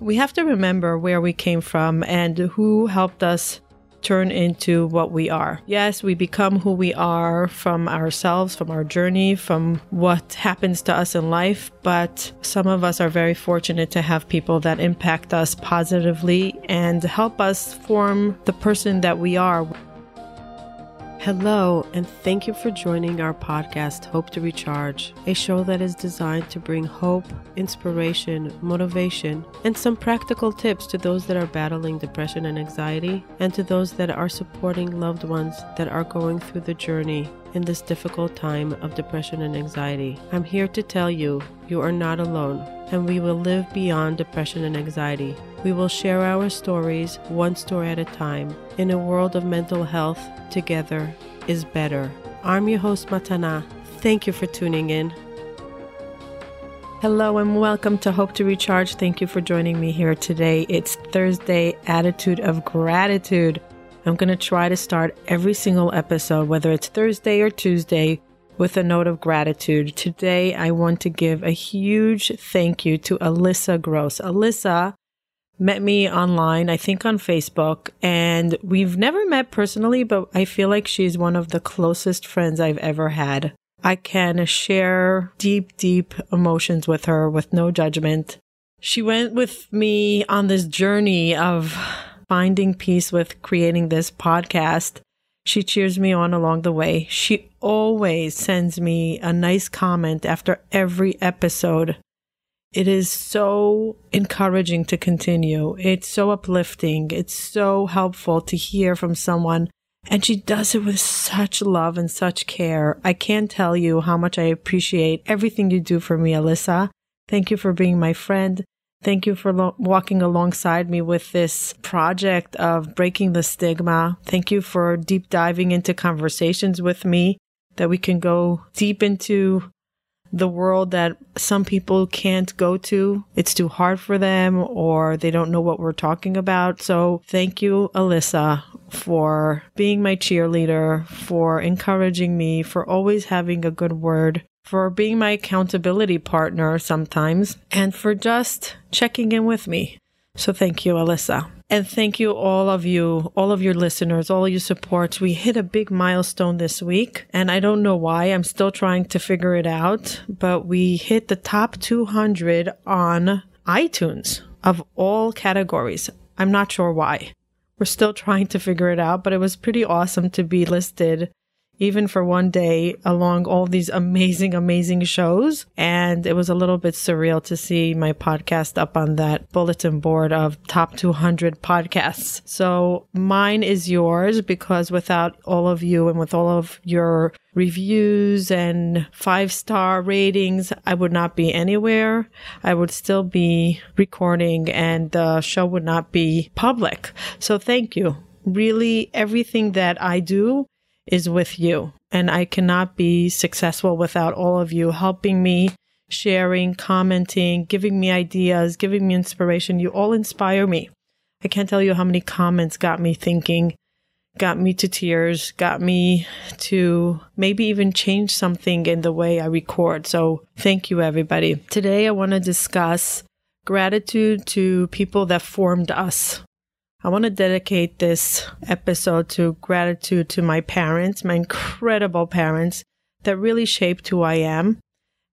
We have to remember where we came from and who helped us turn into what we are. Yes, we become who we are from ourselves, from our journey, from what happens to us in life, but some of us are very fortunate to have people that impact us positively and help us form the person that we are. Hello, and thank you for joining our podcast, Hope to Recharge, a show that is designed to bring hope, inspiration, motivation, and some practical tips to those that are battling depression and anxiety, and to those that are supporting loved ones that are going through the journey in this difficult time of depression and anxiety. I'm here to tell you, you are not alone, and we will live beyond depression and anxiety. We will share our stories one story at a time in a world of mental health together is better. I'm your host, Matana. Thank you for tuning in. Hello and welcome to Hope to Recharge. Thank you for joining me here today. It's Thursday, Attitude of Gratitude. I'm going to try to start every single episode, whether it's Thursday or Tuesday, with a note of gratitude. Today, I want to give a huge thank you to Alyssa Gross. Alyssa met me online, I think on Facebook, and we've never met personally, but I feel like she's one of the closest friends I've ever had. I can share deep, deep emotions with her with no judgment. She went with me on this journey of finding peace with creating this podcast. She cheers me on along the way. She always sends me a nice comment after every episode. It is so encouraging to continue. It's so uplifting. It's so helpful to hear from someone. And she does it with such love and such care. I can't tell you how much I appreciate everything you do for me, Alyssa. Thank you for being my friend. Thank you for lo- walking alongside me with this project of breaking the stigma. Thank you for deep diving into conversations with me that we can go deep into the world that some people can't go to. It's too hard for them or they don't know what we're talking about. So thank you, Alyssa, for being my cheerleader, for encouraging me, for always having a good word, for being my accountability partner sometimes, and for just checking in with me. So thank you, Alyssa. And thank you, all of you, all of your listeners, all your supports. We hit a big milestone this week, and I don't know why. I'm still trying to figure it out, but we hit the top 200 on iTunes of all categories. I'm not sure why. We're still trying to figure it out, but it was pretty awesome to be listed even for one day along all these amazing, amazing shows. And it was a little bit surreal to see my podcast up on that bulletin board of top 200 podcasts. So mine is yours because without all of you and with all of your reviews and five star ratings, I would not be anywhere. I would still be recording and the show would not be public. So thank you. Really, everything that I do is with you. And I cannot be successful without all of you helping me, sharing, commenting, giving me ideas, giving me inspiration. You all inspire me. I can't tell you how many comments got me thinking, got me to tears, got me to maybe even change something in the way I record. So thank you, everybody. Today, I want to discuss gratitude to people that formed us. I want to dedicate this episode to gratitude to my parents, my incredible parents that really shaped who I am.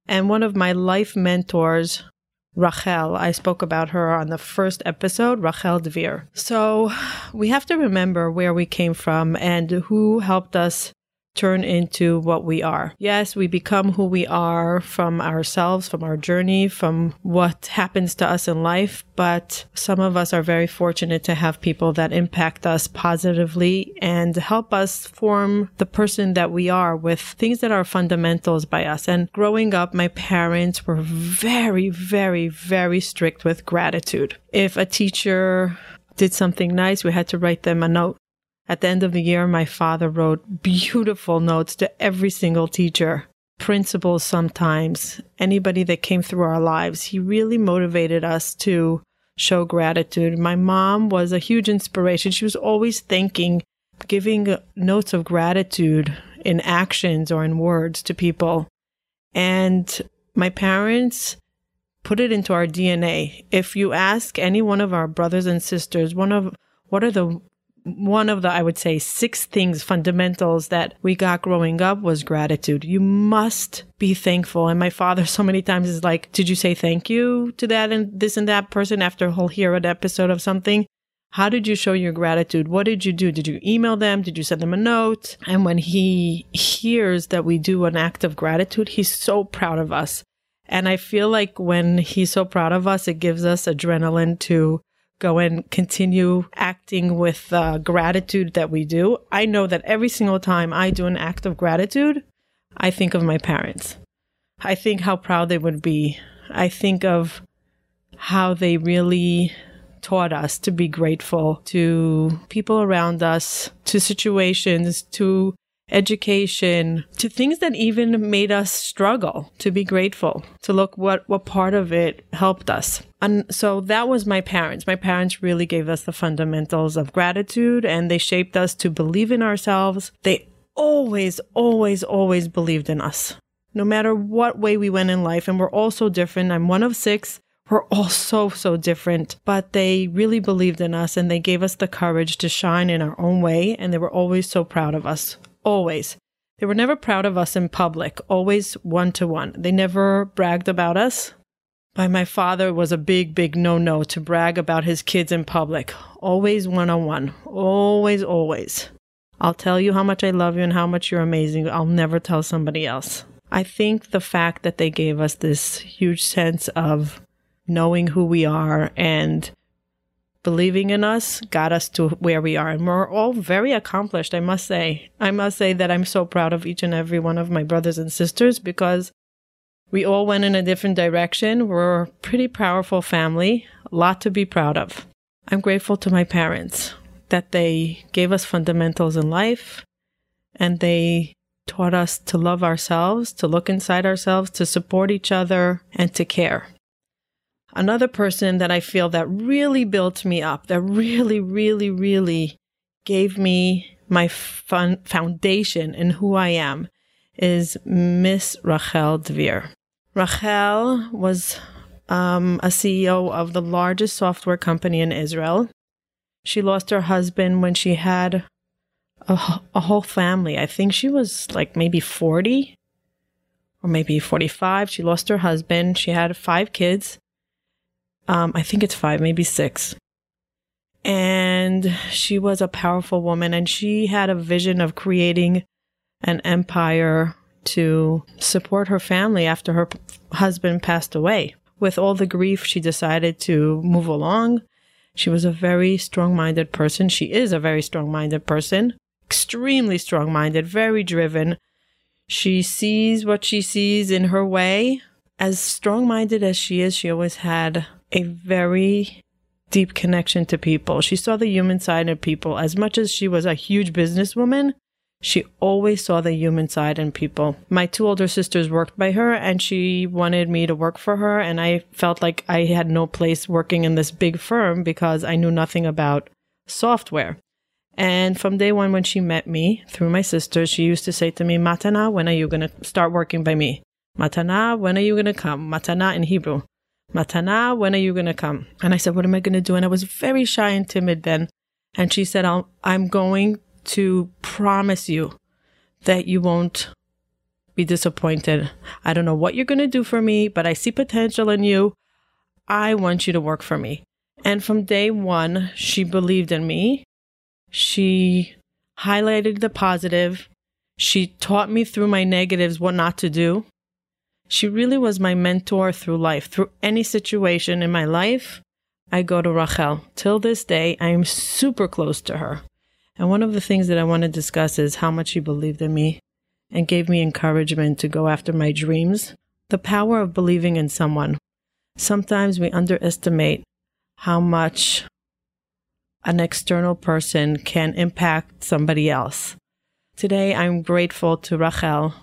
And one of my life mentors, Rachel, I spoke about her on the first episode, Rachel Dvir. So we have to remember where we came from and who helped us turn into what we are. Yes, we become who we are from ourselves, from our journey, from what happens to us in life, but some of us are very fortunate to have people that impact us positively and help us form the person that we are with things that are fundamentals by us. And growing up, my parents were very, very, very strict with gratitude. If a teacher did something nice, we had to write them a note at the end of the year, my father wrote beautiful notes to every single teacher, principals sometimes, anybody that came through our lives. He really motivated us to show gratitude. My mom was a huge inspiration. She was always thanking, giving notes of gratitude in actions or in words to people. And my parents put it into our DNA. If you ask any one of our brothers and sisters, one of what are the one of the I would say six things fundamentals that we got growing up was gratitude. You must be thankful. And my father so many times is like, "Did you say thank you to that and this and that person after he'll hear an episode of something?" How did you show your gratitude? What did you do? Did you email them? Did you send them a note? And when he hears that we do an act of gratitude, he's so proud of us. And I feel like when he's so proud of us, it gives us adrenaline to go and continue acting with uh, gratitude that we do. I know that every single time I do an act of gratitude, I think of my parents. I think how proud they would be. I think of how they really taught us to be grateful to people around us, to situations, to education, to things that even made us struggle to be grateful, to look what, what part of it helped us. And so that was my parents. My parents really gave us the fundamentals of gratitude and they shaped us to believe in ourselves. They always, always, always believed in us. No matter what way we went in life, and we're all so different. I'm one of six. We're all so, so different, but they really believed in us and they gave us the courage to shine in our own way. And they were always so proud of us. Always. They were never proud of us in public, always one to one. They never bragged about us. By my father was a big, big no no to brag about his kids in public. Always one on one. Always, always. I'll tell you how much I love you and how much you're amazing. I'll never tell somebody else. I think the fact that they gave us this huge sense of knowing who we are and believing in us got us to where we are. And we're all very accomplished, I must say. I must say that I'm so proud of each and every one of my brothers and sisters because we all went in a different direction. We're a pretty powerful family, a lot to be proud of. I'm grateful to my parents that they gave us fundamentals in life and they taught us to love ourselves, to look inside ourselves, to support each other, and to care another person that I feel that really built me up, that really, really, really gave me my fun foundation in who I am is Miss Rachel Dvir. Rachel was um, a CEO of the largest software company in Israel. She lost her husband when she had a, a whole family. I think she was like maybe 40 or maybe 45. She lost her husband. She had five kids. Um, I think it's five, maybe six. And she was a powerful woman and she had a vision of creating an empire to support her family after her husband passed away. With all the grief, she decided to move along. She was a very strong minded person. She is a very strong minded person, extremely strong minded, very driven. She sees what she sees in her way. As strong minded as she is, she always had a very deep connection to people. She saw the human side of people. As much as she was a huge businesswoman, she always saw the human side in people. My two older sisters worked by her and she wanted me to work for her. And I felt like I had no place working in this big firm because I knew nothing about software. And from day one, when she met me through my sisters, she used to say to me, Matana, when are you going to start working by me? Matana, when are you going to come? Matana in Hebrew. Matana, when are you going to come? And I said, What am I going to do? And I was very shy and timid then. And she said, i I'm going to promise you that you won't be disappointed. I don't know what you're going to do for me, but I see potential in you. I want you to work for me. And from day one, she believed in me. She highlighted the positive. She taught me through my negatives what not to do. She really was my mentor through life. Through any situation in my life, I go to Rachel. Till this day, I am super close to her. And one of the things that I want to discuss is how much she believed in me and gave me encouragement to go after my dreams. The power of believing in someone. Sometimes we underestimate how much an external person can impact somebody else. Today, I'm grateful to Rachel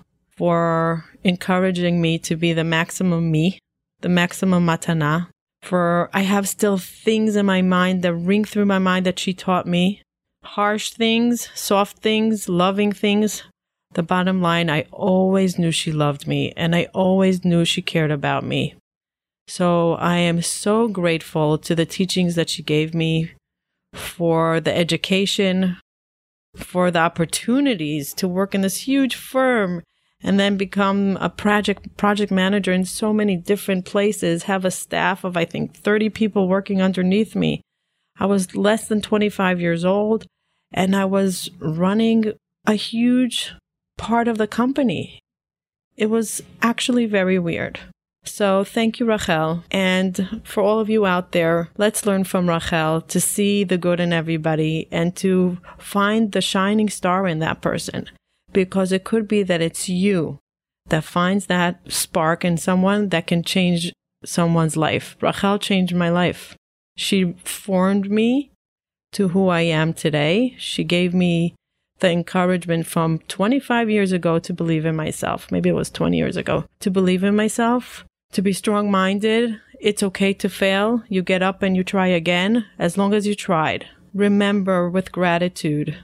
for encouraging me to be the maximum me, the maximum matana. For I have still things in my mind that ring through my mind that she taught me. Harsh things, soft things, loving things. The bottom line, I always knew she loved me and I always knew she cared about me. So I am so grateful to the teachings that she gave me for the education, for the opportunities to work in this huge firm and then become a project project manager in so many different places, have a staff of I think 30 people working underneath me. I was less than 25 years old and I was running a huge part of the company. It was actually very weird. So thank you, Rachel. And for all of you out there, let's learn from Rachel to see the good in everybody and to find the shining star in that person. Because it could be that it's you that finds that spark in someone that can change someone's life. Rachel changed my life. She formed me to who I am today. She gave me the encouragement from 25 years ago to believe in myself. Maybe it was 20 years ago to believe in myself, to be strong minded. It's okay to fail. You get up and you try again as long as you tried. Remember with gratitude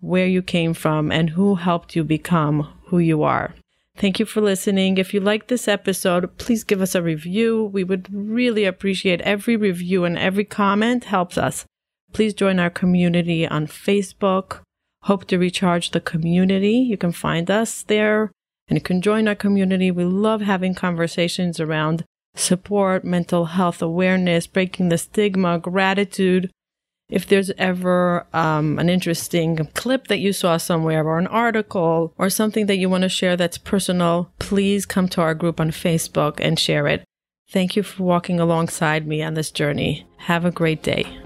where you came from and who helped you become who you are. Thank you for listening. If you like this episode, please give us a review. We would really appreciate every review and every comment helps us. Please join our community on Facebook. Hope to recharge the community. You can find us there and you can join our community. We love having conversations around support, mental health awareness, breaking the stigma, gratitude, if there's ever um, an interesting clip that you saw somewhere or an article or something that you want to share that's personal, please come to our group on Facebook and share it. Thank you for walking alongside me on this journey. Have a great day.